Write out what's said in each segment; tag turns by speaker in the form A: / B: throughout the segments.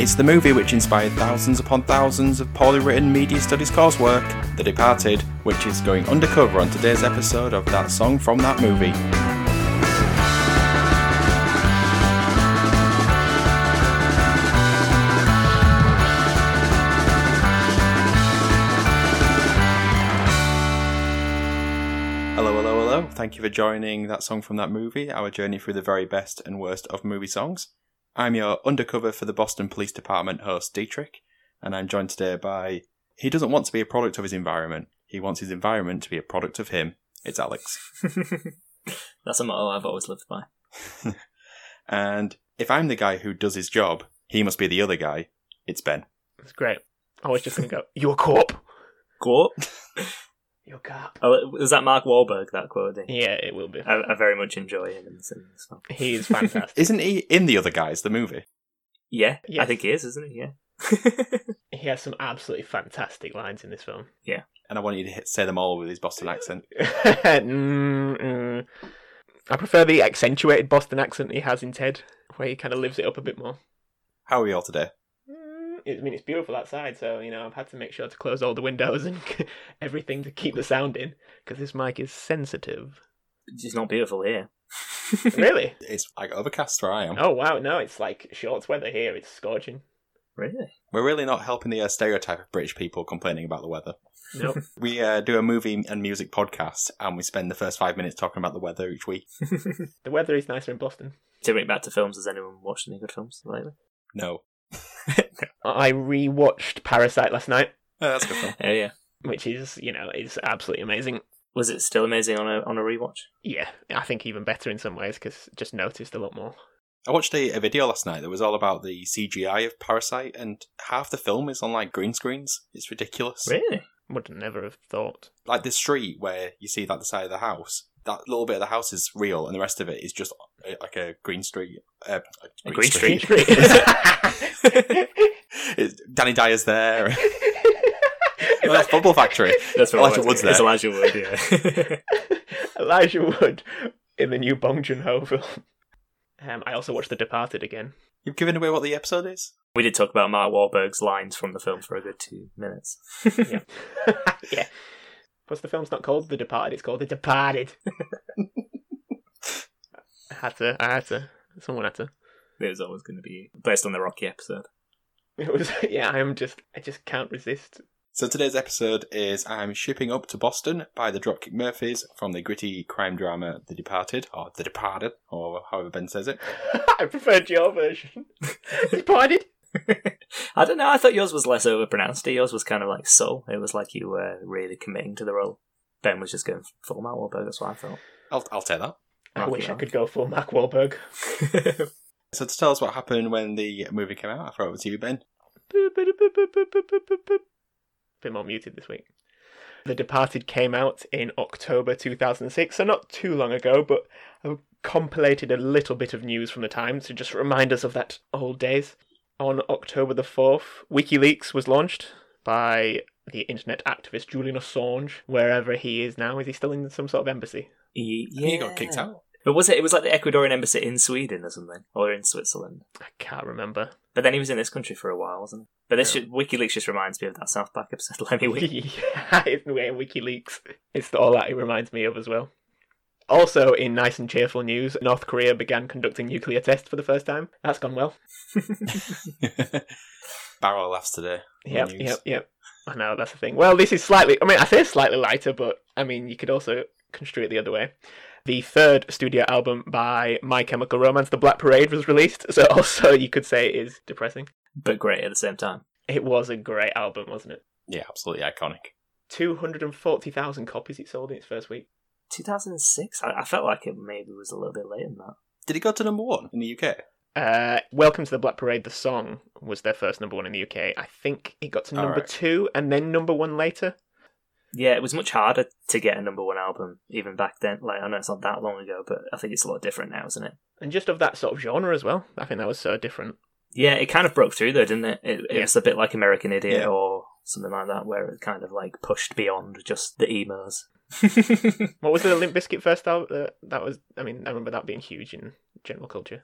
A: It's the movie which inspired thousands upon thousands of poorly written media studies coursework, The Departed, which is going undercover on today's episode of that song from that movie. Hello, hello, hello. Thank you for joining that song from that movie, our journey through the very best and worst of movie songs. I'm your undercover for the Boston Police Department host, Dietrich, and I'm joined today by. He doesn't want to be a product of his environment, he wants his environment to be a product of him. It's Alex.
B: That's a motto I've always lived by.
A: And if I'm the guy who does his job, he must be the other guy. It's Ben.
C: It's great. I was just going to go, you're a corp.
B: Quote?
C: You're a cop.
B: Oh, was that Mark Wahlberg, that quote?
C: Yeah, it will be.
B: I, I very much enjoy him in this in film.
C: He is fantastic.
A: Isn't he in the other guys, the movie?
B: Yeah, I think he is, isn't he? Yeah.
C: he has some absolutely fantastic lines in this film. Yeah.
A: And I want you to hit, say them all with his Boston accent.
C: I prefer the accentuated Boston accent he has in Ted, where he kind of lives it up a bit more.
A: How are we all today?
C: I mean, it's beautiful outside, so you know I've had to make sure to close all the windows and everything to keep the sound in because this mic is sensitive.
B: It's just not beautiful here.
C: really?
A: It's like overcast where I am.
C: Oh wow, no, it's like shorts weather here. It's scorching.
B: Really?
A: We're really not helping the uh, stereotype of British people complaining about the weather.
C: Nope.
A: We uh, do a movie and music podcast, and we spend the first five minutes talking about the weather each week.
C: the weather is nicer in Boston.
B: to bring it back to films, has anyone watched any good films lately?
A: No,
C: I rewatched Parasite last night,
A: Oh, that's good film.
B: Yeah, oh, yeah.
C: which is you know is absolutely amazing.
B: Was it still amazing on a on a rewatch?
C: Yeah, I think even better in some ways because just noticed a lot more.
A: I watched a, a video last night that was all about the CGI of Parasite, and half the film is on like green screens. It's ridiculous.
B: Really?
C: Would never have thought.
A: Like the street where you see like the side of the house, that little bit of the house is real, and the rest of it is just uh, like a green street. Uh,
B: A green
C: Green
B: street.
C: Street.
A: It's- Danny Dyer's there. Oh, that's Bubble Factory.
B: That's what
A: Elijah
B: it was.
A: Wood's
B: It's
A: there.
B: Elijah Wood, yeah.
C: Elijah Wood in the new Bong Joon Ho film. Um, I also watched The Departed again.
A: You've given away what the episode is.
B: we did talk about Mark Wahlberg's lines from the film for a good two minutes.
C: Yeah. yeah. Plus, the film's not called The Departed; it's called The Departed. I had to. I had to. Someone had to.
B: It was always going to be based on the Rocky episode.
C: It was. Yeah, I am just. I just can't resist.
A: So today's episode is I'm shipping up to Boston by the Dropkick Murphys from the gritty crime drama The Departed, or The Departed, or however Ben says it.
C: I preferred your version. Departed.
B: I don't know. I thought yours was less overpronounced. Yours was kind of like soul. It was like you were really committing to the role. Ben was just going full Mark Wahlberg. That's what I felt.
A: I'll, I'll take that.
C: I
B: Rocky
C: wish I could go full Mark Wahlberg.
A: So to tell us what happened when the movie came out, I'll throw it over to you, Ben.
C: Bit more muted this week. The Departed came out in October 2006, so not too long ago, but I compilated a little bit of news from the time to just remind us of that old days. On October the 4th, WikiLeaks was launched by the internet activist Julian Assange, wherever he is now. Is he still in some sort of embassy?
B: yeah.
A: He got kicked out.
B: But was it? It was like the Ecuadorian embassy in Sweden or something, or in Switzerland.
C: I can't remember.
B: But then he was in this country for a while, wasn't he? But this
C: Yeah.
B: should, WikiLeaks just reminds me of that South Park episode, Lemmy Wiki.
C: yeah, it's WikiLeaks. It's all that it reminds me of as well. Also, in nice and cheerful news, North Korea began conducting nuclear tests for the first time. That's gone well.
A: Barrel laughs today. on
C: Yep,
A: the news.
C: yep, yep. I know that's the thing. Well, this is slightly. I mean, I say slightly lighter, but I mean, you could also construe it the other way. The third studio album by My Chemical Romance, The Black Parade, was released, so also you could say it is depressing.
B: but great at the same time.
C: It was a great album, wasn't it?
A: Yeah, absolutely iconic.
C: 240,000 copies it sold in its first week.
B: 2006. I, I felt like it maybe was a little bit later than that.
A: Did it go to number one in the UK?
C: Uh, Welcome to the Black Parade, the song, was their first number one in the UK. I think it got to number
A: Alright.
C: two and then number one later.
B: Yeah, it was much harder to get a number one album even back then. Like I know it's not that long ago, but I think it's a lot different now, isn't it?
C: And just of that sort of genre as well. I think that was so different.
B: Yeah, it kind of broke through though, didn't it? it
C: Yeah.
B: It's a bit like American Idiot
A: Yeah.
B: or something like that, where it kind of like pushed beyond just the emos.
C: What was the Limp Bizkit first album? Uh, that was, I mean, I remember that being huge in general culture.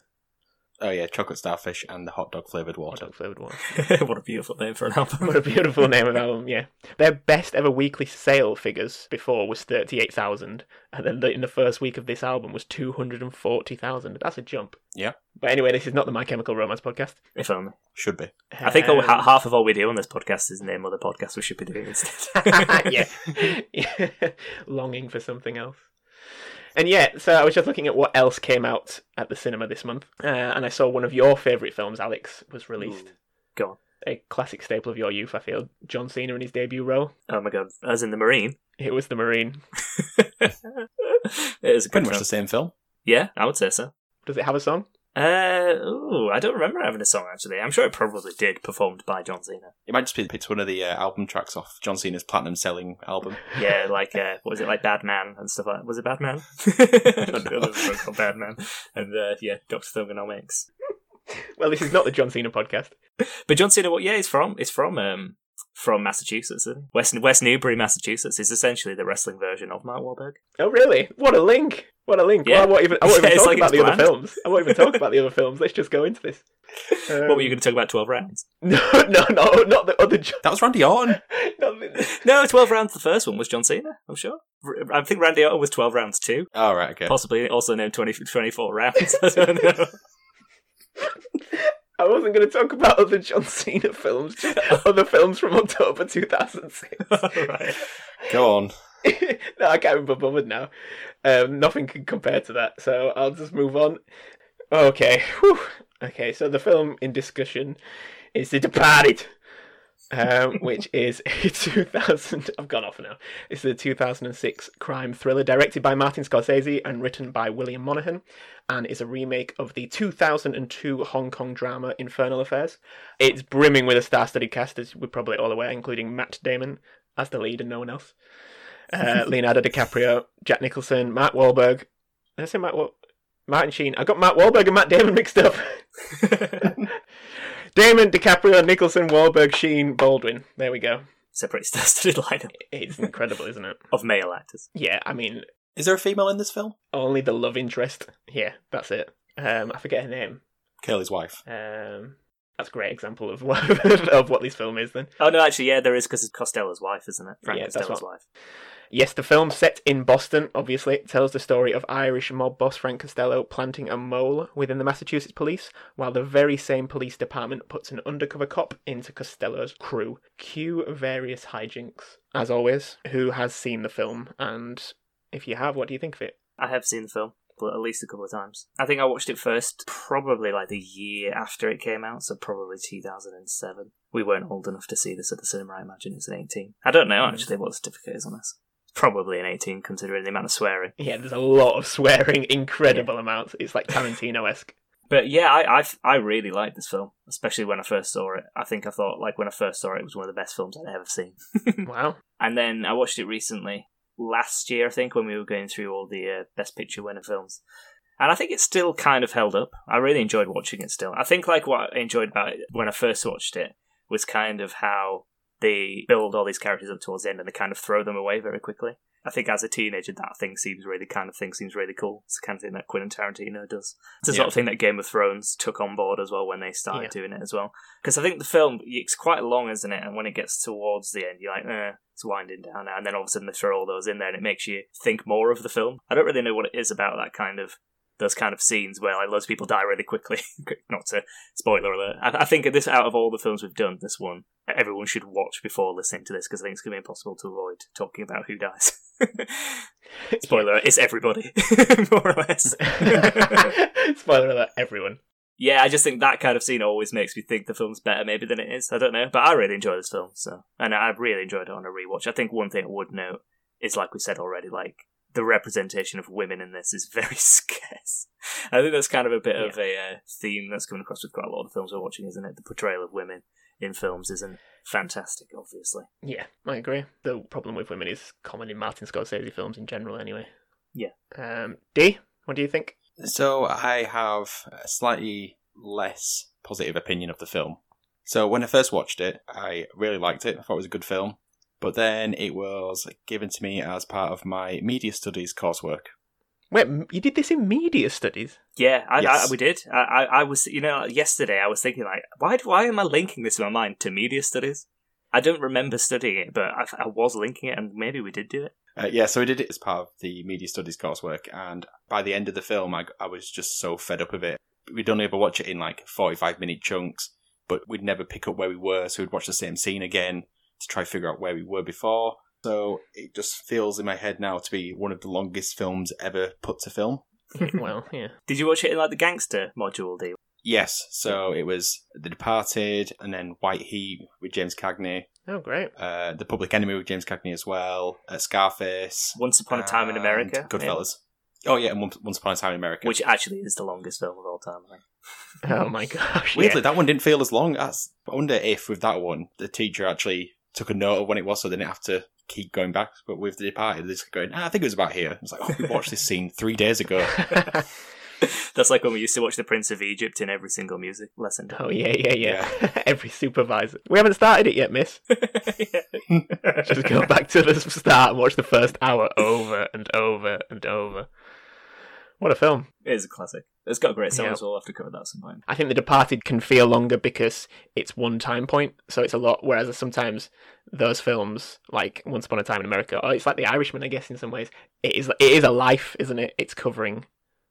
A: Oh yeah, chocolate starfish and the hot dog flavored
C: Hot
A: water.
C: dog flavored one.
B: what a beautiful name for an album.
C: What a beautiful name of album, yeah. Their best ever weekly sale figures before was 38,000, and then in the first week of this album was 240,000. That's a jump.
A: Yeah.
C: But anyway, this is not the My Chemical Romance podcast.
B: if only.
A: Should be.
B: I think all,
C: Um,
B: ha- half of all we do on this podcast is name other podcasts we should be doing instead.
C: yeah. yeah. Longing for something else. And yeah, so I was just looking at what else came out at the cinema this month, uh, and I saw one of your favourite films, Alex, was released.
B: Go on.
C: A classic staple of your youth, I feel. John Cena in his debut role.
B: Oh my god. As in the Marine.
C: It was The Marine.
B: it is a good
A: Pretty much the same film.
B: Yeah, I would say so.
C: Does it have a song?
B: Uh, ooh, I don't remember having a song actually. I'm sure it probably did, performed by John Cena.
A: It might just be picked one of the uh, album tracks off John Cena's platinum selling album.
B: Yeah, like uh, what was it like Bad Man and stuff like that? Was it Bad Man? I don't know, there's a book called Bad Man. And uh, yeah, Doctor Thuganomics.
C: Well, this is not the John Cena podcast.
B: But John Cena, what? Yeah, he's from. It's from um from Massachusetts, isn't he? West West Newbury, Massachusetts. is essentially the wrestling version of Mark Wahlberg.
C: Oh, really? What a link! What a link!
B: Yeah.
C: Well, I won't even, I won't even
B: It's
C: talk
B: like
C: about
B: it's
C: the other films. I won't even talk about the other films. Let's just go into this. Um,
B: what were you going to talk about? Twelve rounds?
C: No, no, no, not the other. John.
A: That was Randy Orton.
C: The,
B: No, twelve rounds. The first one was John Cena. I'm sure. I think Randy Orton was twelve rounds too.
A: Oh, right, okay.
B: Possibly also named 20, 24 rounds. I don't know.
C: I wasn't going to talk about other John Cena films, other films from October 2006.
B: right.
A: Go on.
C: no, I can't be bothered now. Um, nothing can compare to that, so I'll just move on. Okay, whew. okay. So the film in discussion is The Departed, um, which is a 2000. I've gone off now. It's the 2006 crime thriller directed by Martin Scorsese and written by William Monahan, and is a remake of the 2002 Hong Kong drama Infernal Affairs. It's brimming with a star-studded cast, as we're probably all aware, including Matt Damon as the lead and no one else uh, Leonardo DiCaprio, Jack Nicholson, Mark Wahlberg. Did I say Matt Wa- Martin Sheen? I got Matt Wahlberg and Matt Damon mixed up. Damon, DiCaprio, Nicholson, Wahlberg, Sheen, Baldwin. There we go.
B: It's a pretty star-studded lineup
C: It's incredible, isn't it?
B: of male actors.
C: Yeah, I mean,
A: Is there a female in this film?
C: only the love interest. Yeah, that's it. Um, I forget her name.
A: Curly's wife.
C: Um, that's a great example of what of what this film is. Then,
B: Oh no, actually, yeah, there is because it's Costello's wife, isn't it? Frank
C: Yeah, that's
B: Costello's wife.
C: Yes, the film set in Boston, obviously, tells the story of Irish mob boss Frank Costello planting a mole within the Massachusetts police, while the very same police department puts an undercover cop into Costello's crew. Cue various hijinks. As always, who has seen the film? And if you have, what do you think of it?
B: I have seen the film, but at least a couple of times. I think I watched it first, probably like the year after it came out, so probably 2007. We weren't old enough to see this at the cinema, I imagine it's an 18. I don't know hmm. actually what the certificate is on this. Probably an 18, considering the amount of swearing.
C: Yeah, there's a lot of swearing, incredible amounts. It's like Tarantino esque.
B: But yeah, I, I, I really liked this film, especially when I first saw it. I think I thought, like, when I first saw it, it was one of the best films I'd ever seen.
C: wow.
B: And then I watched it recently, last year, I think, when we were going through all the uh, Best Picture winning films. And I think it's still kind of held up. I really enjoyed watching it still. I think, like, what I enjoyed about it when I first watched it was kind of how they build all these characters up towards the end and they kind of throw them away very quickly. I think as a teenager, that thing seems really kind of thing seems really cool. It's the kind of thing that Quentin Tarantino does. It's the sort of thing that Game of Thrones took on board as well when they started
C: Yeah.
B: doing it as well. Because I think the film it's quite long, isn't it? And when it gets towards the end, you're like, eh, it's winding down now. And then all of a sudden they throw all those in there, and it makes you think more of the film. I don't really know what it is about that kind of those kind of scenes where like loads of people die really quickly. Not to spoiler alert. I, I think this out of all the films we've done, this one everyone should watch before listening to this because I think it's going to be impossible to avoid talking about who dies. Spoiler: alert, it's everybody, more or less.
C: Spoiler alert, everyone.
B: yeah, I just think that kind of scene always makes me think the film's better, maybe than it is. I don't know, but I really enjoy this film, so and I've really enjoyed it on a rewatch. I think one thing I would note is, like we said already, like the representation of women in this is very scarce. I think that's kind of a bit of a uh, theme that's coming across with quite a lot of films we're watching, isn't it? The portrayal of women in films isn't fantastic, obviously.
C: Yeah, I agree. The problem with women is common in Martin Scorsese films in general, anyway.
B: Yeah.
C: Um, D, what do you think?
A: So I have a slightly less positive opinion of the film. So when I first watched it, I really liked it. I thought it was a good film. But then it was given to me as part of my media studies coursework.
C: Wait, you did this in media studies?
B: Yeah, I,
A: Yes.
B: I, we did. I, I, I was, you know, yesterday I was thinking like, why, why am I linking this in my mind to media studies? I don't remember studying it, but I, I was linking it, and maybe we did do it.
A: Uh, yeah, so we did it as part of the media studies coursework, and by the end of the film, I, I was just so fed up of it. We'd only ever watch it in like 45 minute chunks, but we'd never pick up where we were, so we'd watch the same scene again to try to figure out where we were before. So it just feels in my head now to be one of the longest films ever put to film.
C: well, yeah.
B: Did you watch it in like the gangster module? Do you?
A: Yes, so it was The Departed, and then White Heat with James Cagney,
C: Oh, great.
A: uh, The Public Enemy with James Cagney as well, uh, Scarface,
B: Once Upon a Time in
A: and
B: America,
A: Goodfellas. Oh yeah, and Once Once Upon a Time in America.
B: which actually is the longest film of all time. I think.
C: Oh my gosh.
A: Weirdly,
C: yeah.
A: that one didn't feel as long. As, I wonder if with that one, the teacher actually took a note of when it was, so they didn't have to keep going back. But with the departed, they're just going, ah, I think it was about here. It's like, oh, we watched this scene three days ago.
B: That's like when we used to watch The Prince of Egypt in every single music lesson.
C: oh, yeah, yeah, yeah. Every supervisor. We haven't started it yet, miss. Just go back to the start and watch the first hour over and over and over. What a film.
B: It is a classic. It's got a great song
C: Yeah.
B: as well. We'll have to cover that at some point.
C: I think The Departed can feel longer because it's one time point, so it's a lot. Whereas sometimes those films, like Once Upon a Time in America, or it's like The Irishman, I guess in some ways, it is it is a life, isn't it? It's covering.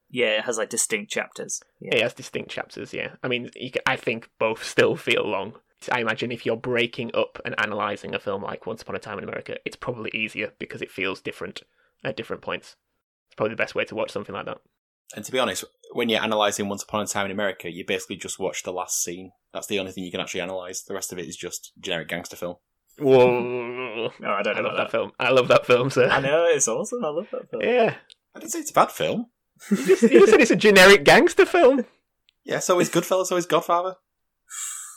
B: Yeah, it has like distinct chapters. Yeah.
C: It has distinct chapters. Yeah, I mean, you ca I think both still feel long. I imagine if you're breaking up and analyzing a film like Once Upon a Time in America, it's probably easier because it feels different at different points. It's probably the best way to watch something like that.
A: and to be honest, when you're analysing Once Upon a Time in America, you basically just watch the last scene. That's the only thing you can actually analyse. The rest of it is just generic gangster film.
C: Whoa!
B: No, I don't
C: I
B: know
C: love
B: about
C: that film. I love that film, sir.
B: I know it's awesome. I love that film.
C: Yeah,
A: I didn't say it's a bad film.
C: you just, you just said it's a generic gangster film.
A: Yeah, so is Goodfellas, so is Godfather.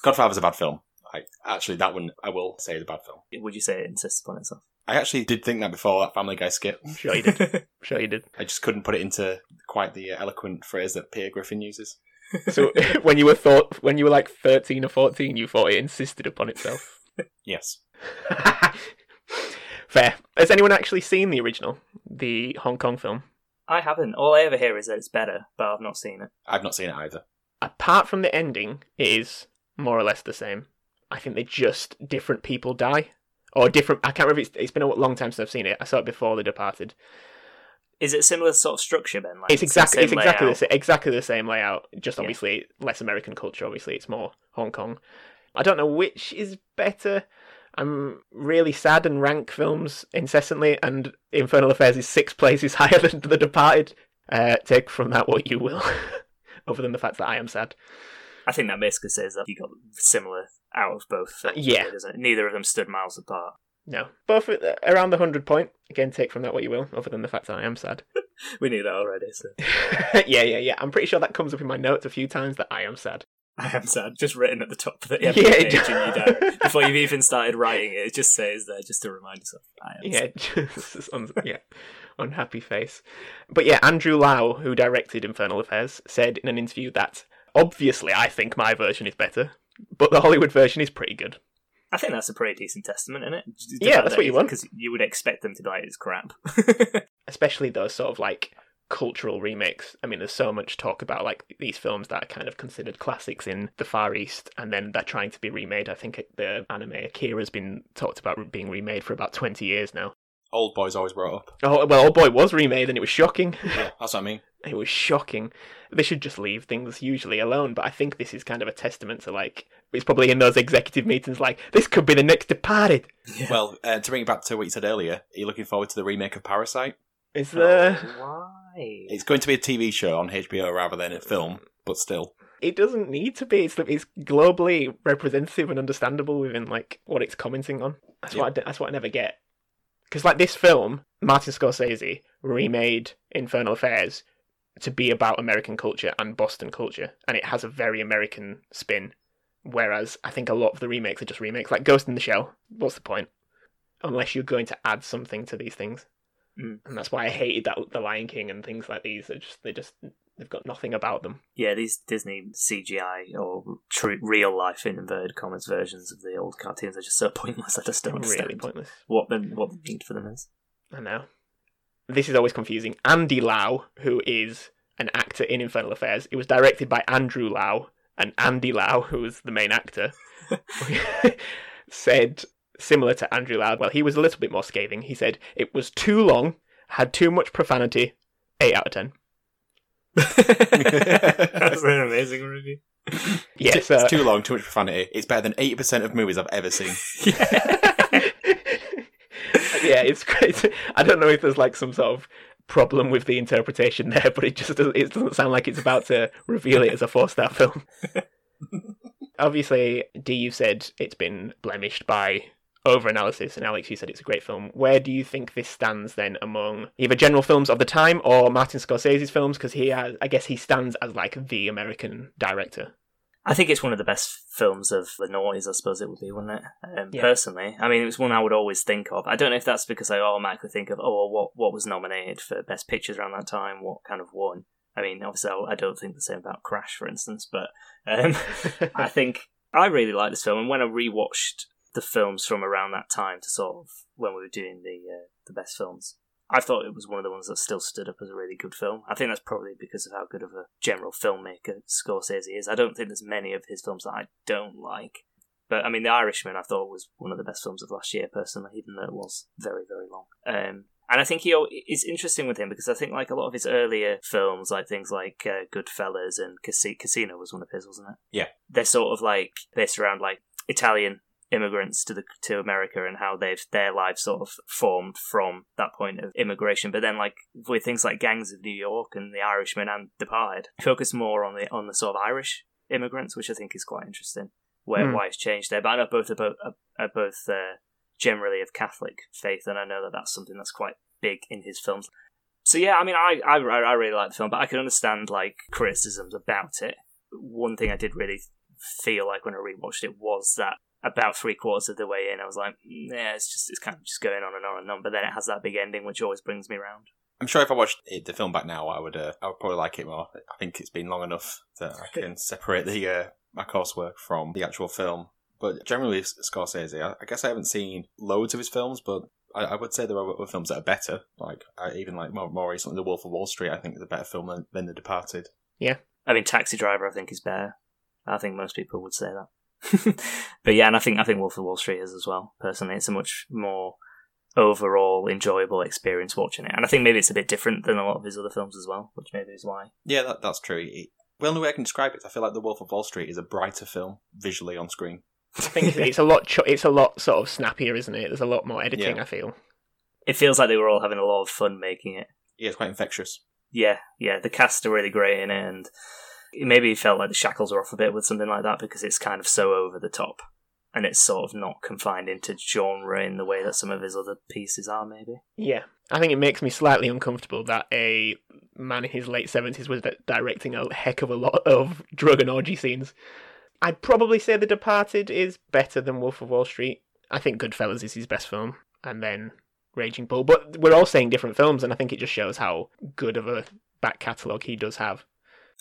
A: Godfather's a bad film. I, actually, that one I will say is a bad film.
B: Would you say it insists upon itself?
A: I actually did think that before that Family Guy skit.
C: Sure you did. Sure you did.
A: I just couldn't put it into quite the uh, eloquent phrase that Peter Griffin uses.
C: So when you were thought when you were like thirteen or fourteen, you thought it insisted upon itself.
A: Yes.
C: Fair. Has anyone actually seen the original, the Hong Kong film?
B: I haven't. All I ever hear is that it's better, but I've not seen it.
A: I've not seen it either.
C: Apart from the ending, it is more or less the same. I think they're just different people die, or different. I can't remember. It's, it's been a long time since I've seen it. I saw it before The Departed.
B: Is it similar sort of structure then? Like
C: It's exactly it's
B: the same
C: exactly the,
B: layout?
C: exactly the same layout. Just
B: Yeah.
C: obviously less American culture. Obviously, it's more Hong Kong. I don't know which is better. I'm really sad and rank films incessantly, and Infernal Affairs is six places higher than The Departed. Uh, take from that what you will, other than the fact that I am sad.
B: I think that basically says that you got similar out of both films.
C: Uh, yeah.
B: really, doesn't it? Neither of them stood miles apart.
C: No, both at- around the hundred point. Again, take from that what you will, other than the fact that I am sad.
B: We knew that already, so
C: yeah, yeah, yeah. I'm pretty sure that comes up in my notes a few times that I am sad.
B: I am sad. Just written at the top of the
C: Yeah,
B: page in your diary. Before you've even started writing it, it just says there just to remind yourself. I am
C: Yeah, just un- yeah, unhappy face. But yeah, Andrew Lau, who directed Infernal Affairs, said in an interview that obviously I think my version is better, but the Hollywood version is pretty good.
B: I think that's a pretty decent testament, isn't it? The
C: Yeah, that's
B: that
C: what you want.
B: Because you would expect them to be like, it's crap.
C: Especially those sort of like cultural remakes. I mean, there's so much talk about like these films that are kind of considered classics in the Far East, and then they're trying to be remade. I think the anime Akira's been talked about being remade for about 20 years now.
A: Old Boy's always brought up.
C: Oh well, Old Boy was remade, and it was shocking.
A: Yeah, that's what I mean.
C: It was shocking. They should just leave things usually alone, but I think this is kind of a testament to like it's probably in those executive meetings like this could be the next Departed.
A: Well, uh, to bring it back to what you said earlier, are you looking forward to the remake of Parasite?
C: Is there?
B: Why?
A: It's going to be a TV show on HBO rather than a film, but still.
C: It doesn't need to be. It's it's globally representative and understandable within like what it's commenting on. That's what I, d- that's what I never get. Because like this film, Martin Scorsese remade Infernal Affairs to be about American culture and Boston culture, and it has a very American spin. Whereas I think a lot of the remakes are just remakes, like Ghost in the Shell. What's the point? Unless you're going to add something to these things,
B: Mm.
C: and that's why I hated that the Lion King and things like these. They just they just they've got nothing about them.
B: Yeah, these Disney CGI or true, real life in inverted commas versions of the old cartoons are just so pointless. I just don't understand
C: Really pointless.
B: what the what the need for them is.
C: I know. this is always confusing. Andy Lau, who is an actor in Infernal Affairs, it was directed by Andrew Lau, and Andy Lau, who was the main actor, said similar to Andrew Lau. Well, he was a little bit more scathing. He said it was too long, had too much profanity. Eight out of ten.
B: That's an amazing review.
C: Yes,
A: it's, it's too long, too much profanity. It's better than 80% of movies I've ever seen.
C: yeah, it's great. I don't know if there's like some sort of problem with the interpretation there, but it just doesn't, it doesn't sound like it's about to reveal it as a four star film. Obviously, D, you said it's been blemished by over analysis, and Alex, you said it's a great film. Where do you think this stands then among either general films of the time or Martin Scorsese's films? Because he, has, I guess, he stands as like the American director.
B: I think it's one of the best films of the noughties, I suppose it would be, wouldn't it? Um,
C: Yeah.
B: Personally, I mean, it was one I would always think of. I don't know if that's because I automatically think of, oh, what what was nominated for best pictures around that time, what kind of won. I mean, obviously, I don't think the same about Crash, for instance, but um, I think I really like this film, and when I rewatched the films from around that time to sort of when we were doing the uh, the best films, I thought it was one of the ones that still stood up as a really good film. I think that's probably because of how good of a general filmmaker Scorsese is. I don't think there's many of his films that I don't like. But I mean, The Irishman, I thought was one of the best films of last year, personally, even though it was very, very long. Um, and I think he it's interesting with him because I think like a lot of his earlier films, like things like uh, Goodfellas and Casi- Casino, was one of his, wasn't it?
A: Yeah.
B: They're sort of like based around like Italian immigrants to the to America and how they've their lives sort of formed from that point of immigration. But then like with things like Gangs of New York and The Irishman and Departed, focus more on the on the sort of Irish immigrants, which I think is quite interesting. Where
C: Hmm.
B: why it's changed there, but I know both are both are both uh, generally of Catholic faith, and I know that that's something that's quite big in his films. So yeah, I mean, I I, I really like the film, but I can understand like criticisms about it. One thing I did really feel like when I rewatched it was that about three quarters of the way in, I was like, "Mm, yeah, it's just it's kind of just going on and on and on. But then it has that big ending, which always brings me round.
A: I'm sure if I watched it, the film back now, I would uh, I would probably like it more. I think it's been long enough that I can separate the uh, my coursework from the actual film. But generally, Scorsese, I, I guess I haven't seen loads of his films, but I, I would say there are other films that are better. Like I, even like more, more recently, The Wolf of Wall Street, I think is a better film than, than The Departed.
B: Yeah, I mean, Taxi Driver, I think is better. I think most people would say that. but yeah, and I think I think Wolf of Wall Street is as well. Personally, it's a much more overall enjoyable experience watching it, and I think maybe it's a bit different than a lot of his other films as well, which maybe is why.
A: Yeah, that, that's true. It, well, the way I can describe it, is I feel like The Wolf of Wall Street is a brighter film visually on screen.
C: I think it's a lot. Cho- it's a lot sort of snappier, isn't it? There's a lot more editing.
A: Yeah.
C: I feel.
B: It feels like they were all having a lot of fun making it.
A: Yeah, it's quite infectious.
B: Yeah, yeah, the cast are really great in it, and it maybe felt like the shackles were off a bit with something like that because it's kind of so over the top, and it's sort of not confined into genre in the way that some of his other pieces are. Maybe.
C: Yeah, I think it makes me slightly uncomfortable that a man in his late seventies was directing a heck of a lot of drug and orgy scenes. I'd probably say The Departed is better than Wolf of Wall Street. I think Goodfellas is his best film, and then Raging Bull. But we're all saying different films, and I think it just shows how good of a back catalogue he does have.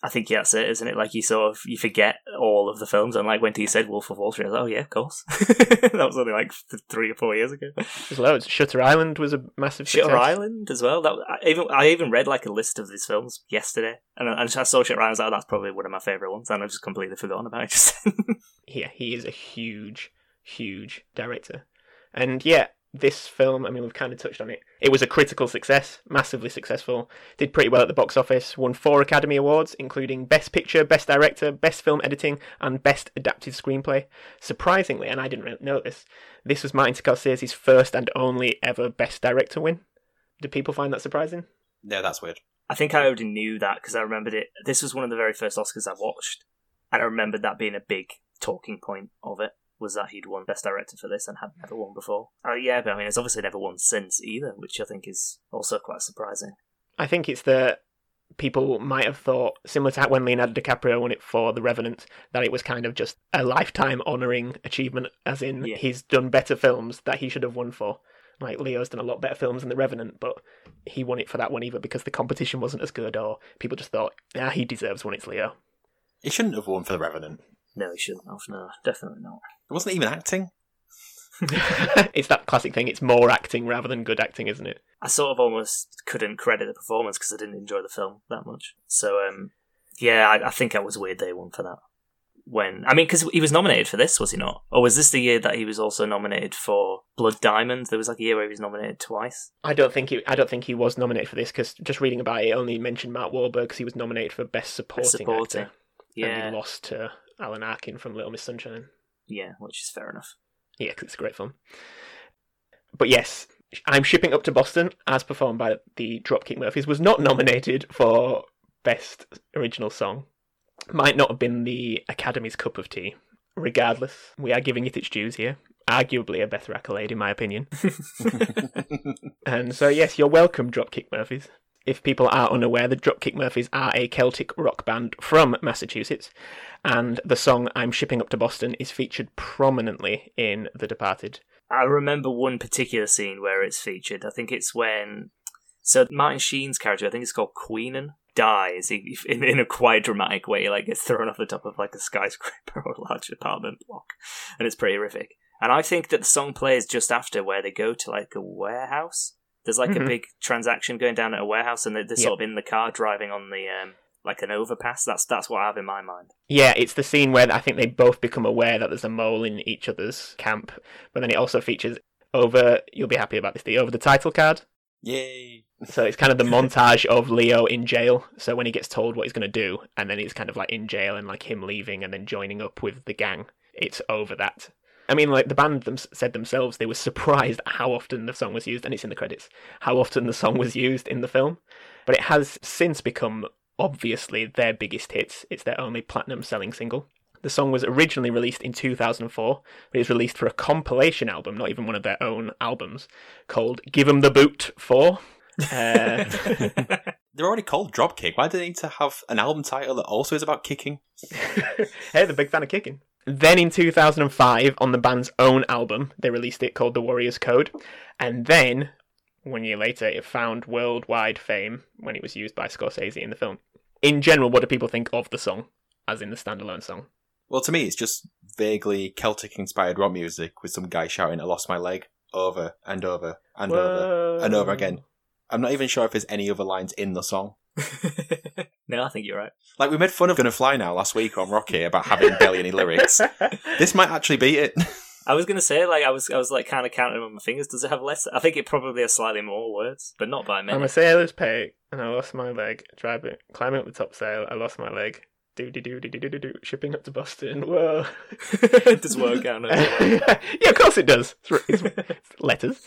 B: I think that's it, isn't it? Like you sort of you forget all of the films, and like when he said Wolf of Wall Street, I was like, oh yeah, of course. that was only like th- three or four years ago.
C: There's loads. Shutter Island was a massive
B: Shutter
C: success.
B: Island as well. That I even I even read like a list of these films yesterday, and I, I saw Shutter Island. I was like, oh, that's probably one of my favorite ones, and I've just completely forgotten about it.
C: Yeah, he is a huge, huge director. And yeah, this film, I mean, we've kind of touched on it. It was a critical success, massively successful. Did pretty well at the box office, won four Academy Awards, including Best Picture, Best Director, Best Film Editing, and Best Adapted Screenplay. Surprisingly, and I didn't really know this, this was Martin Scorsese's first and only ever Best Director win. Do people find that surprising?
A: Yeah, that's weird.
B: I think I already knew that because I remembered it. This was one of the very first Oscars I watched, and I remembered that being a big talking point of it was that he'd won Best Director for this and had never won before. Oh yeah, but I mean, it's obviously never won since either, which I think is also quite surprising.
C: I think it's that people might have thought, similar to when Leonardo DiCaprio won it for The Revenant, that it was kind of just a lifetime honouring achievement, as in
B: Yeah.
C: he's done better films that he should have won for. Like Leo's done a lot better films than The Revenant, but he won it for that one either because the competition wasn't as good, or people just thought, ah, he deserves one. It's Leo.
A: He shouldn't have won for The Revenant.
B: No, he shouldn't have. No, definitely not.
A: It wasn't even acting.
C: it's that classic thing. It's more acting rather than good acting, isn't it?
B: I sort of almost couldn't credit the performance because I didn't enjoy the film that much. So, um, yeah, I, I think that was a weird day one for that. When I mean, because he was nominated for this, was he not? Or was this the year that he was also nominated for Blood Diamond? There was like a year where he was nominated twice.
C: I don't think he. I don't think he was nominated for this because just reading about it, it only mentioned Matt Wahlberg because he was nominated for best supporting,
B: supporting.
C: actor, and
B: Yeah,
C: he lost to Alan Arkin from Little Miss Sunshine.
B: yeah, which is fair enough.
C: Yeah, because it's great film. But yes, I'm shipping up to Boston, as performed by the Dropkick Murphys, was not nominated for best original song. Might not have been the Academy's cup of tea. Regardless, we are giving it its dues here. Arguably a better accolade, in my opinion. And so, yes, you're welcome, Dropkick Murphys. If people are unaware, the Dropkick Murphys are a Celtic rock band from Massachusetts, and the song I'm Shipping Up to Boston is featured prominently in The Departed.
B: I remember one particular scene where it's featured. I think it's when so Martin Sheen's character, I think it's called Queenan, dies he, in, in a quite dramatic way. Like gets thrown off the top of like a skyscraper or a large apartment block, and it's pretty horrific. And I think that the song plays just after where they go to like a warehouse. There's like
C: Mhm.
B: a big transaction going down at a warehouse, and they're, they're
C: Yeah.
B: sort of in the car driving on the um, like an overpass. That's that's what I have in my mind.
C: Yeah, it's the scene where I think they both become aware that there's a mole in each other's camp, but then it also features over, you'll be happy about this, the over the title card.
A: Yay!
C: So it's kind of the montage of Leo in jail. So when he gets told what he's going to do, and then he's kind of like in jail and like him leaving and then joining up with the gang, it's over that. I mean, like the band them- said themselves, they were surprised at how often the song was used, and it's in the credits, how often the song was used in the film. But it has since become obviously their biggest hit. It's their only platinum selling single. The song was originally released in 2004, but it was released for a compilation album, not even one of their own albums, called Give 'em the Boot 4. Uh,
A: They're already called Dropkick. Why do they need to have an album title that also is about kicking?
C: hey, the big fan of kicking. Then in 2005, on the band's own album, they released it called The Warrior's Code. And then, one year later, it found worldwide fame when it was used by Scorsese in the film. In general, what do people think of the song, as in the standalone song?
A: Well, to me, it's just vaguely Celtic inspired rock music with some guy shouting, I lost my leg, over and over and over and over again. I'm not even sure if there's any other lines in the song.
B: no, I think you're right.
A: Like, we made fun of Gonna Fly Now last week on Rocky about having barely any lyrics. This might actually be it.
B: I was gonna say like I was I was like kind of counting on my fingers. Does it have less? I think it probably has slightly more words, but not by many.
C: I'm a sailor's pig, and I lost my leg. Driving, climbing up the top sail, I lost my leg. Do do do do do do do. Shipping up to Boston. Whoa.
B: it does work out.
C: yeah, of course it does. It's, it's, it's letters.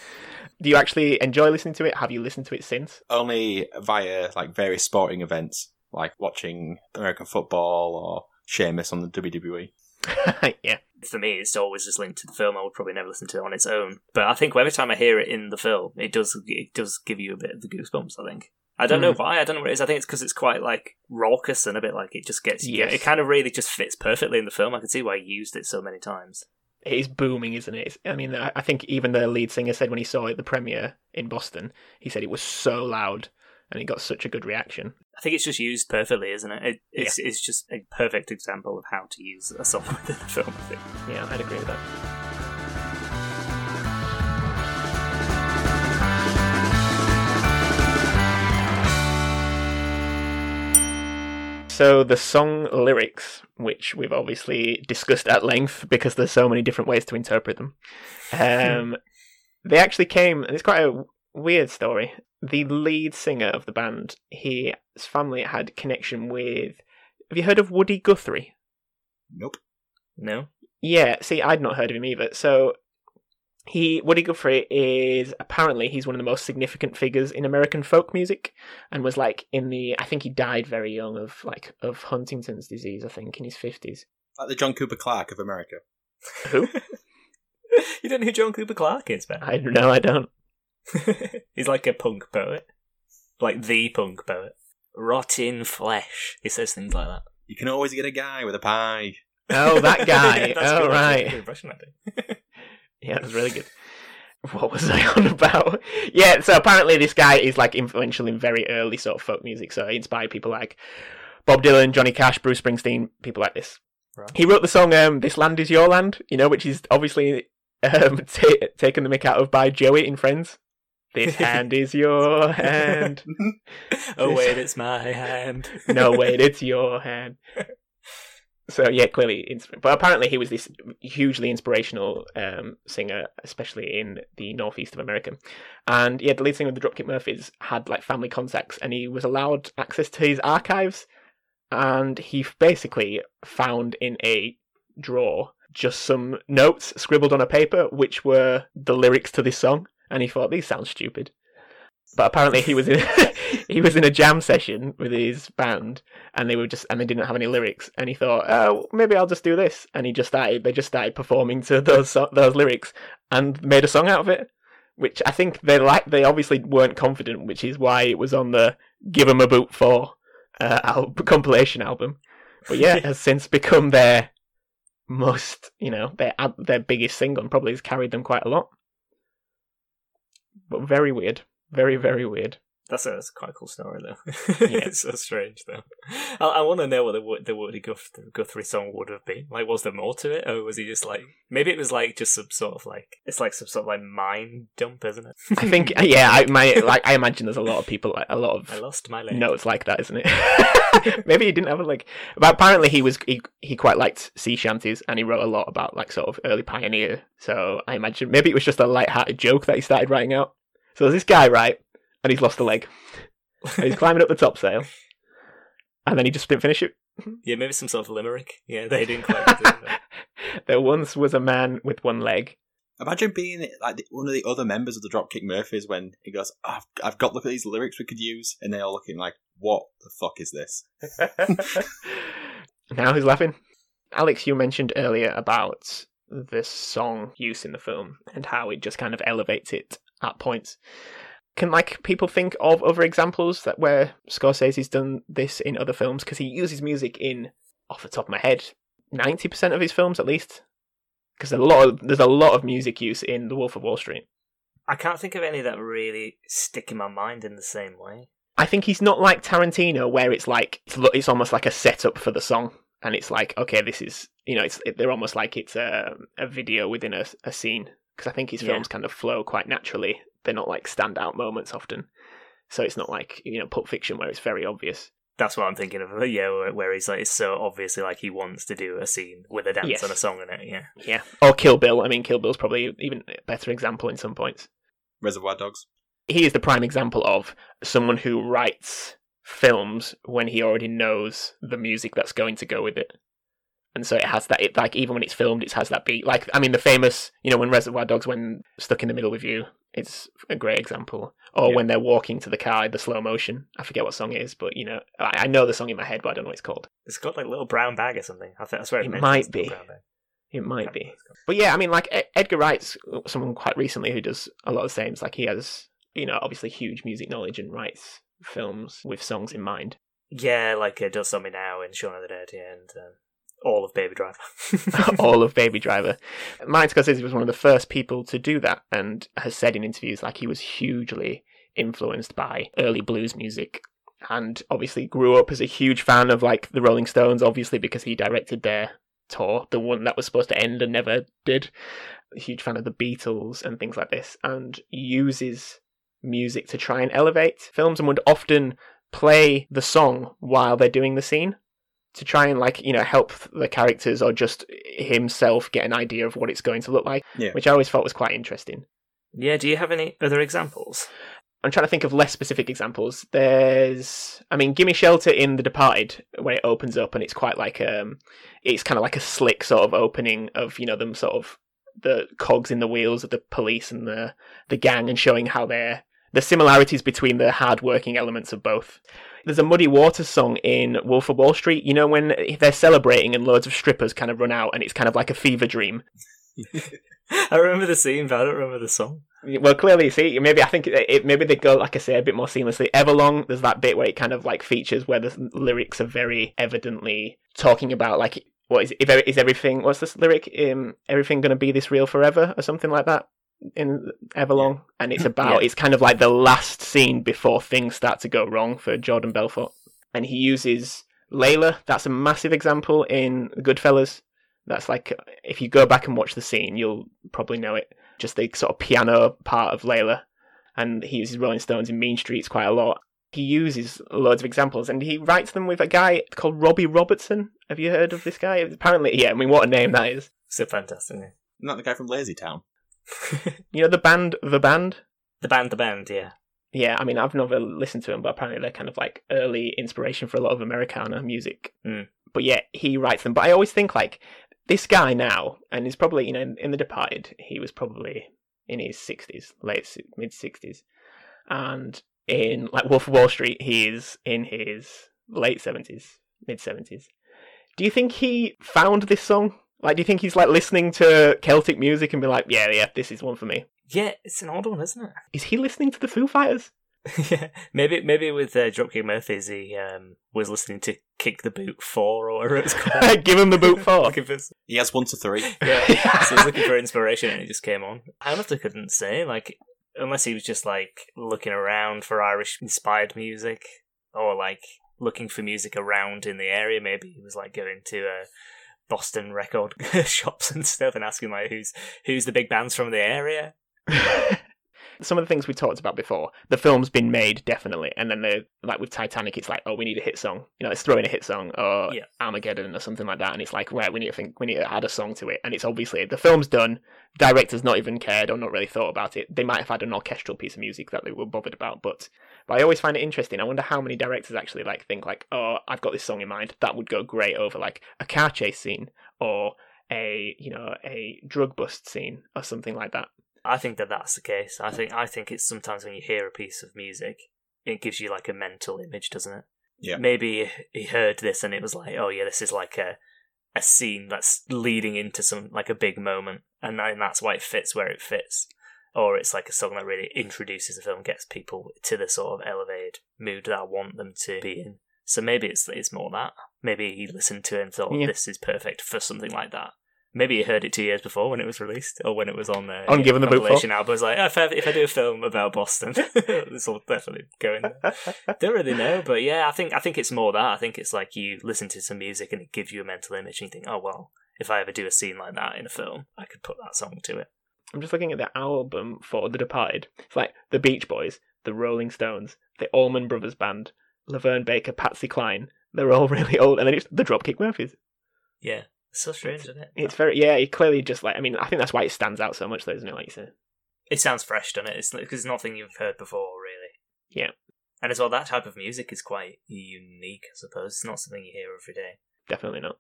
C: Do you actually enjoy listening to it? Have you listened to it since?
A: Only via, like, various sporting events, like watching American football or Sheamus on the. WWE.
C: yeah.
B: For me, it's always just linked to the film. I would probably never listen to it on its own, but I think every time I hear it in the film, it does it does give you a bit of the goosebumps. I think. I don't know
C: Mm.
B: why. I don't know what it is. I think it's because it's quite like raucous and a bit like it just gets. Yeah, it kind of really just fits perfectly in the film. I can see why he used it so many times.
C: It is booming, isn't it? It's, I mean, I I think even the lead singer said when he saw it at the premiere in Boston, he said it was so loud and it got such a good reaction.
B: I think it's just used perfectly, isn't it? it it's, it's just a perfect example of how to use a song within a film. I think.
C: Yeah, I'd agree with that. So the song lyrics, which we've obviously discussed at length because there's so many different ways to interpret them, um, they actually came. And it's quite a weird story. The lead singer of the band, his family had connection with. Have you heard of Woody Guthrie?
A: Nope.
B: No.
C: Yeah, see, I'd not heard of him either. So he Woody Guthrie is apparently he's one of the most significant figures in American folk music, and was like in the I think he died very young of like of Huntington's disease. I think in his fifties.
A: Like the John Cooper Clarke of America.
C: Who?
B: you don't know who John Cooper Clarke is, man.
C: I no, I don't.
B: He's like a punk poet, like the punk poet. Rotting flesh. He says things like that.
A: You can always get a guy with a pie.
C: Oh, that guy.
B: That's
C: oh,
B: good.
C: Right.
B: impression, I think.
C: Yeah, it was really good. What was I on about? Yeah, so apparently this guy is like influential in very early sort of folk music. So he inspired people like Bob Dylan, Johnny Cash, Bruce Springsteen, people like this.
B: Right.
C: He wrote the song um, "This Land Is Your Land," you know, which is obviously um, ta taken the mick out of by Joey in Friends. This hand is your hand.
B: oh wait, it's my hand.
C: no, wait, it's your hand. So yeah, clearly, but apparently he was this hugely inspirational um, singer, especially in the northeast of America. And yeah, the lead singer of the Dropkick Murphys had like family contacts, and he was allowed access to his archives. And he basically found in a drawer just some notes scribbled on a paper, which were the lyrics to this song. And he thought these sound stupid, but apparently he was in he was in a jam session with his band, and they were just and they didn't have any lyrics, and he thought, oh, maybe I'll just do this, and he just started. They just started performing to those those lyrics and made a song out of it, which I think they like. They obviously weren't confident, which is why it was on the "Give 'Em a Boot" for uh, al- compilation album. But yeah, it has since become their most, you know, their their biggest single, and probably has carried them quite a lot. But very weird. Very, very weird.
B: That's a, that's a quite cool story, though. Yeah. it's so strange, though. I, I want to know what the, the Woody Guth- Guthrie song would have been. Like, was there more to it, or was he just like maybe it was like just some sort of like it's like some sort of like mind dump, isn't it?
C: I think, yeah, I my like I imagine there's a lot of people, like, a lot of
B: I lost my
C: leg. notes like that, isn't it? maybe he didn't have a like, but apparently he was he he quite liked sea shanties, and he wrote a lot about like sort of early pioneer. So I imagine maybe it was just a light-hearted joke that he started writing out. So there's this guy, right? And he's lost a leg. And he's climbing up the topsail, and then he just didn't finish it.
B: Yeah, maybe some sort of limerick. Yeah, they didn't quite.
C: there once was a man with one leg.
A: Imagine being like one of the other members of the Dropkick Murphys when he goes, oh, I've, "I've got look at these lyrics we could use," and they're all looking like, "What the fuck is this?"
C: now he's laughing. Alex, you mentioned earlier about the song use in the film and how it just kind of elevates it at points can like people think of other examples that where Scorsese's done this in other films because he uses music in off the top of my head ninety percent of his films at least because a lot of, there's a lot of music use in The Wolf of Wall Street.
B: I can't think of any that really stick in my mind in the same way.
C: I think he's not like Tarantino where it's like it's, it's almost like a setup for the song and it's like okay this is you know it's they're almost like it's a a video within a, a scene because I think his films yeah. kind of flow quite naturally they're not like standout moments often. So it's not like you know Pulp Fiction where it's very obvious.
B: That's what I'm thinking of. Yeah, where, where he's like, it's so obviously like he wants to do a scene with a dance yes. and a song in it. Yeah,
C: yeah. Or Kill Bill. I mean, Kill Bill's probably even a better example in some points.
A: Reservoir Dogs.
C: He is the prime example of someone who writes films when he already knows the music that's going to go with it and so it has that. It like even when it's filmed, it has that beat. Like I mean, the famous, you know, when Reservoir Dogs when stuck in the middle with you, it's a great example. Or yeah. when they're walking to the car, the slow motion. I forget what song it is, but you know, I, I know the song in my head, but I don't know what it's called.
B: It's got like a little brown bag or something. I, think, I swear
C: it, it might be. It might be. But yeah, I mean, like Edgar Wright's someone quite recently who does a lot of the same. Like he has, you know, obviously huge music knowledge and writes films with songs in mind.
B: Yeah, like uh, does something now in Shaun of the Dead, yeah, and uh, all of Baby Driver.
C: all of Baby Driver. Martin Scorsese was one of the first people to do that and has said in interviews like he was hugely influenced by early blues music and obviously grew up as a huge fan of like the Rolling Stones, obviously because he directed their tour, the one that was supposed to end and never did. A huge fan of the Beatles and things like this, and uses music to try and elevate films and would often play the song while they're doing the scene to try and like you know help the characters or just himself get an idea of what it's going to look like yeah. which i always thought was quite interesting.
B: Yeah do you have any other examples?
C: I'm trying to think of less specific examples. There's i mean gimme shelter in the departed when it opens up and it's quite like um it's kind of like a slick sort of opening of you know them sort of the cogs in the wheels of the police and the the gang and showing how they're the similarities between the hard-working elements of both there's a Muddy Waters song in Wolf of Wall Street. You know when they're celebrating and loads of strippers kind of run out, and it's kind of like a fever dream.
B: I remember the scene, but I don't remember the song.
C: Well, clearly, see, maybe I think it, it, maybe they go, like I say, a bit more seamlessly. Everlong, there's that bit where it kind of like features where the lyrics are very evidently talking about like what is if is everything? What's this lyric? Um, everything gonna be this real forever or something like that in Everlong, and it's about yeah. it's kind of like the last scene before things start to go wrong for Jordan Belfort, and he uses Layla. That's a massive example in Goodfellas. That's like if you go back and watch the scene, you'll probably know it. Just the sort of piano part of Layla, and he uses Rolling Stones in Mean Streets quite a lot. He uses loads of examples, and he writes them with a guy called Robbie Robertson. Have you heard of this guy? Apparently, yeah. I mean, what a name that is!
B: So fantastic.
A: Isn't that the guy from Lazy Town?
C: You know the band, the band.
B: the band, the band, yeah.
C: Yeah, I mean, I've never listened to them, but apparently they're kind of like early inspiration for a lot of Americana music.
B: Mm.
C: But yeah, he writes them. But I always think like this guy now, and he's probably you know in, in The Departed, he was probably in his sixties, late mid sixties, and in like Wolf of Wall Street, he is in his late seventies, mid seventies. Do you think he found this song? Like, do you think he's like listening to Celtic music and be like, yeah, yeah, this is one for me?
B: Yeah, it's an odd one, isn't it?
C: Is he listening to the Foo Fighters?
B: yeah, maybe maybe with uh, Dropkick Murphys, he um, was listening to Kick the Boot Four or whatever it's called.
C: Give him the boot four.
B: Looking for-
A: He has one to three.
B: yeah, so he was looking for inspiration and it just came on. I honestly couldn't say, like, unless he was just like looking around for Irish inspired music or like looking for music around in the area. Maybe he was like going to uh, Boston record shops and stuff and asking like who's who's the big bands from the area.
C: Some of the things we talked about before, the film's been made definitely, and then the like with Titanic, it's like, oh, we need a hit song. You know, let's throw in a hit song or
B: Yeah.
C: Armageddon or something like that, and it's like, right, we need to think, we need to add a song to it, and it's obviously the film's done. Director's not even cared or not really thought about it. They might have had an orchestral piece of music that they were bothered about, but but I always find it interesting. I wonder how many directors actually like think like, oh, I've got this song in mind that would go great over like a car chase scene or a you know a drug bust scene or something like that.
B: I think that that's the case. I think I think it's sometimes when you hear a piece of music, it gives you like a mental image, doesn't it?
A: Yeah.
B: Maybe he heard this and it was like, oh yeah, this is like a a scene that's leading into some like a big moment, and, and that's why it fits where it fits. Or it's like a song that really introduces the film, gets people to the sort of elevated mood that I want them to be in. So maybe it's it's more that. Maybe he listened to it and thought
C: Yeah.
B: this is perfect for something like that. Maybe he heard it two years before when it was released, or when it was on the
C: On Given the
B: compilation album. I was like, oh, if, I, if I do a film about Boston, this will definitely go in there. Don't really know, but yeah, I think I think it's more that. I think it's like you listen to some music and it gives you a mental image, and you think, oh well, if I ever do a scene like that in a film, I could put that song to it.
C: I'm just looking at the album for The Departed. It's like the Beach Boys, the Rolling Stones, the Allman Brothers Band, LaVern Baker, Patsy Cline. They're all really old, and then it's the Dropkick Murphys.
B: Yeah, it's so strange, isn't it?
C: It's very yeah. It clearly just like I mean I think that's why it stands out so much, though, isn't it? Like you say.
B: It sounds fresh, doesn't it? It's because it's nothing you've heard before, really.
C: Yeah.
B: And as well, that type of music is quite unique, I suppose. It's not something you hear every day.
C: Definitely not.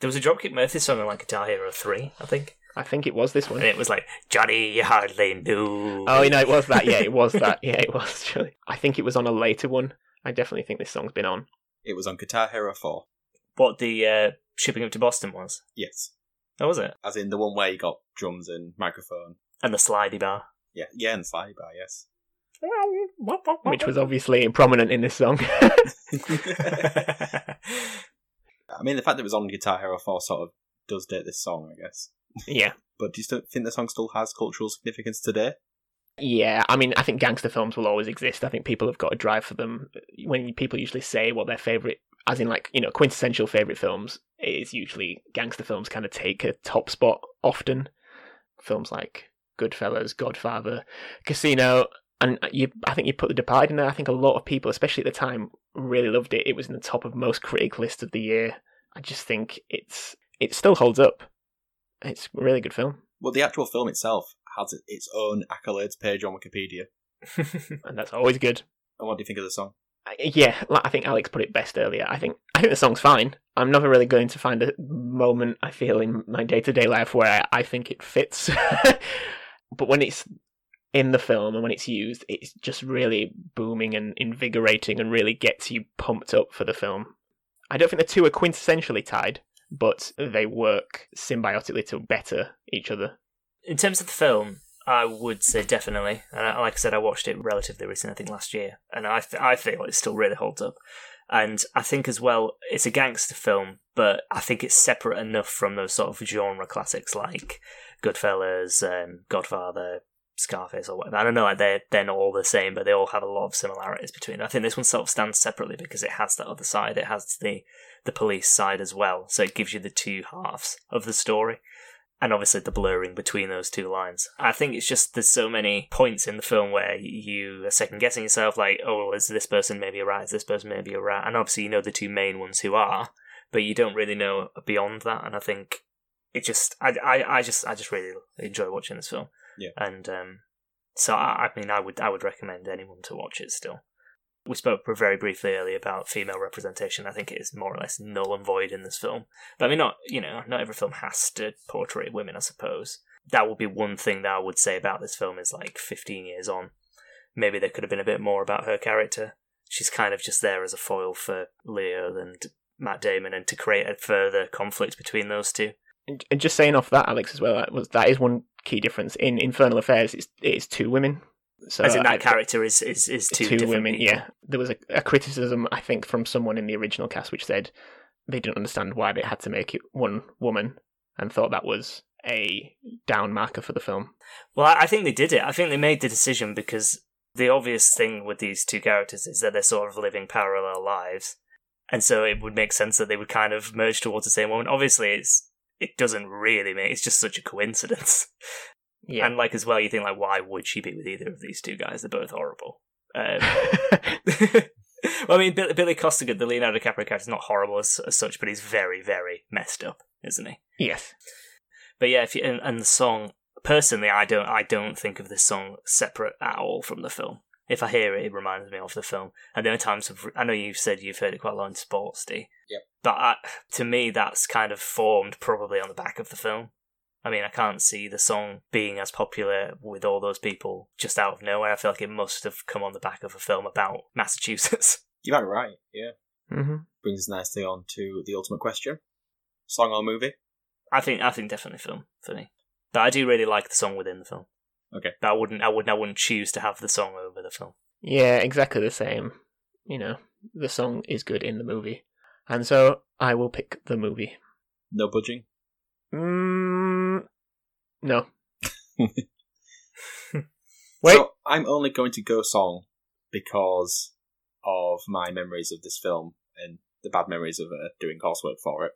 B: There was a Dropkick Murphys song on like Guitar Hero 3, I think.
C: I think it was this one.
B: And it was like, Johnny, you hardly knew.
C: Oh, you know, it was that. Yeah, it was that. Yeah, it was. Actually. I think it was on a later one. I definitely think this song's been on.
A: It was on Guitar Hero 4.
B: What the uh, shipping up to Boston was.
A: Yes.
B: Oh, was it?
A: As in the one where you got drums and microphone.
B: And the slidey bar.
A: Yeah, yeah, and slidey bar, yes.
C: Which was obviously prominent in this song.
A: I mean, the fact that it was on Guitar Hero 4 sort of does date this song, I guess.
C: yeah.
A: But do you still think the song still has cultural significance today?
C: Yeah, I mean, I think gangster films will always exist. I think people have got a drive for them. When people usually say what their favorite, as in like you know quintessential favorite films, is usually gangster films kind of take a top spot often. Films like Goodfellas, Godfather, Casino, and uh, you, I think you put The Departed in there. I think a lot of people, especially at the time, really loved it. It was in the top of most critic lists of the year. I just think it's it still holds up. It's a really good film,
A: Well, the actual film itself has its own accolades page on Wikipedia.
C: and that's always good.
A: And what do you think of the song?
C: Yeah, I think Alex put it best earlier. I think I think the song's fine. I'm never really going to find a moment I feel in my day to day life where I, I think it fits. but when it's in the film and when it's used, it's just really booming and invigorating and really gets you pumped up for the film. I don't think the two are quintessentially tied, but they work symbiotically to better each other.
B: In terms of the film, I would say definitely. And like I said, I watched it relatively recently, I think last year, and I th- I feel it still really holds up. And I think as well, it's a gangster film, but I think it's separate enough from those sort of genre classics like Goodfellas, um, Godfather, Scarface or whatever. I don't know, like they're they're not all the same, but they all have a lot of similarities between. them. I think this one sort of stands separately because it has that other side. It has the the police side as well, so it gives you the two halves of the story. And obviously the blurring between those two lines. I think it's just there's so many points in the film where you are second guessing yourself, like, oh, is this person maybe a rat? Is this person maybe a rat? And obviously you know the two main ones who are, but you don't really know beyond that. And I think it just, I, I, I just, I just really enjoy watching this film.
A: Yeah.
B: And um, so I, I mean, I would, I would recommend anyone to watch it still. We spoke very briefly earlier about female representation. I think it is more or less null and void in this film. But I mean, not you know, not every film has to portray women. I suppose that would be one thing that I would say about this film is like 15 years on, maybe there could have been a bit more about her character. She's kind of just there as a foil for Leo and Matt Damon, and to create a further conflict between those two.
C: And just saying off that, Alex, as well, that was that is one key difference in Infernal Affairs. It's it's two women. So
B: As in that
C: I-
B: character is is, is two,
C: two,
B: different
C: women.
B: people.
C: Yeah, there was a, a criticism I think from someone in the original cast which said they didn't understand why they had to make it one woman and thought that was a down marker for the film.
B: Well, I I think they did it. I think they made the decision because the obvious thing with these two characters is that they're sort of living parallel lives, and so it would make sense that they would kind of merge towards the same woman. Obviously, it's it doesn't really make. It's just such a coincidence.
C: Yeah.
B: And like as well, you think like, why would she be with either of these two guys? They're both horrible. Um, well, I mean, Bill- Billy Costigan, the Leonardo DiCaprio character, is not horrible as, as such, but he's very, very messed up, isn't he?
C: yes.
B: But yeah, if you, and, and the song personally, I don't I don't think of this song separate at all from the film. If I hear it, it reminds me of the film. And the only times I've, I know you've said you've heard it quite a lot in sports, D.
A: Yep.
B: But I, to me, that's kind of formed probably on the back of the film. I mean, I can't see the song being as popular with all those people just out of nowhere. I feel like it must have come on the back of a film about Massachusetts.
A: You might be right. Yeah.
C: hmm
A: Brings us nicely on to the ultimate question: song or movie?
B: I think I think definitely film for me. But I do really like the song within the film.
A: Okay.
B: But I wouldn't I wouldn't I wouldn't choose to have the song over the film.
C: Yeah, exactly the same. You know, the song is good in the movie, and so I will pick the movie.
A: No budging.
C: Mm, no. Wait.
A: So I'm only going to go song because of my memories of this film and the bad memories of uh, doing coursework for it.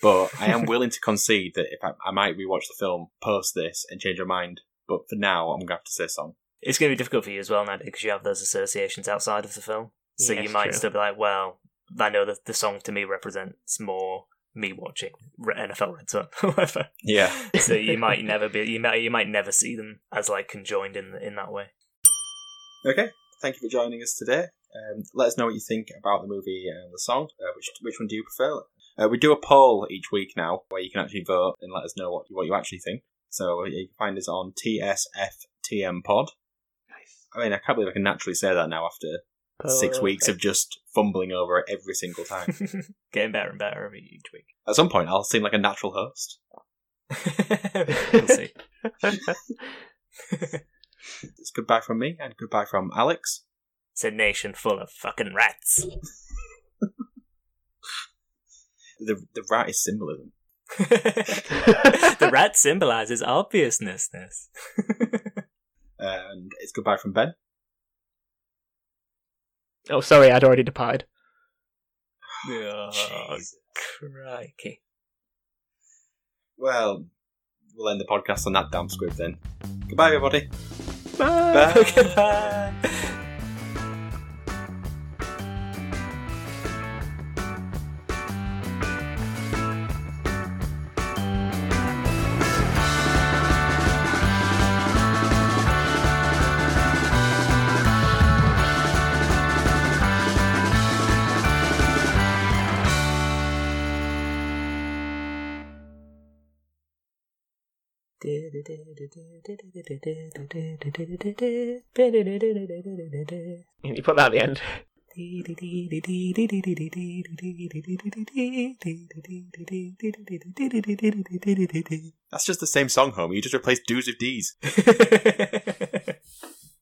A: But I am willing to concede that if I, I might rewatch the film post this and change my mind. But for now, I'm gonna have to say song.
B: It's going to be difficult for you as well, Nadia, because you have those associations outside of the film. So
C: Yes,
B: you might
C: true.
B: still be like, well, I know that the song to me represents more me watching NFL Red Zone or whatever.
A: Yeah.
B: so you might never be you might you might never see them as like conjoined in in that way.
A: Okay. Thank you for joining us today. Um, let us know what you think about the movie and the song. Uh, which which one do you prefer? Uh, we do a poll each week now where you can actually vote and let us know what what you actually think. So you can find us on TSFTM Pod.
C: Nice.
A: I mean, I can't believe I can naturally say that now after six oh, weeks of just fumbling over it every single time.
B: Getting better and better every each week.
A: At some point, I'll seem like a natural host.
B: we'll see.
A: It's goodbye from me and goodbye from Alex.
B: It's a nation full of fucking rats.
A: The the rat is symbolism.
B: the rat symbolizes obviousness.
A: And it's goodbye from Ben.
C: Oh, sorry, I'd already departed.
B: oh,
A: Jeez.
B: crikey.
A: Well, we'll end the podcast on that damn squib then. Goodbye, everybody.
C: Bye.
A: Bye.
B: Goodbye.
C: And you put that at the end.
A: That's just the same song, home. You just replaced Do's with D's.